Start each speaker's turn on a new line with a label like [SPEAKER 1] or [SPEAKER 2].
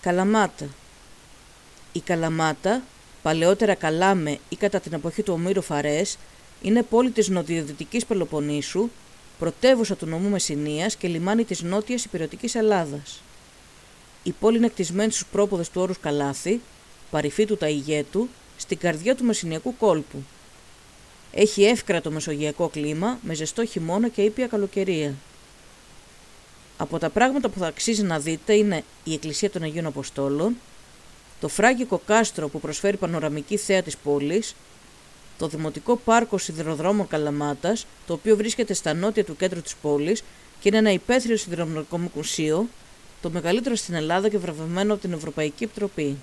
[SPEAKER 1] Καλαμάτα Η Καλαμάτα, παλαιότερα Καλάμε ή κατά την εποχή του Ομήρου Φαρές, είναι πόλη της νοτιοδυτικής Πελοποννήσου, πρωτεύουσα του νομού Μεσσηνίας και λιμάνι της νότιας υπηρετικής Ελλάδας. Η πόλη είναι κτισμένη στους πρόποδες του όρους Καλάθη, παρυφή του Ταϊγέτου, στην καρδιά του Μεσσηνιακού κόλπου. Έχει εύκρατο μεσογειακό κλίμα, με ζεστό χειμώνα και ήπια καλοκαιρία. Από τα πράγματα που θα αξίζει να δείτε είναι η Εκκλησία των Αγίων Αποστόλων, το φράγικο κάστρο που προσφέρει πανοραμική θέα της πόλης, το Δημοτικό Πάρκο Σιδηροδρόμων Καλαμάτας, το οποίο βρίσκεται στα νότια του κέντρου της πόλης και είναι ένα υπαίθριο σιδηροδρομικό μουσείο, το μεγαλύτερο στην Ελλάδα και βραβευμένο από την Ευρωπαϊκή Επιτροπή.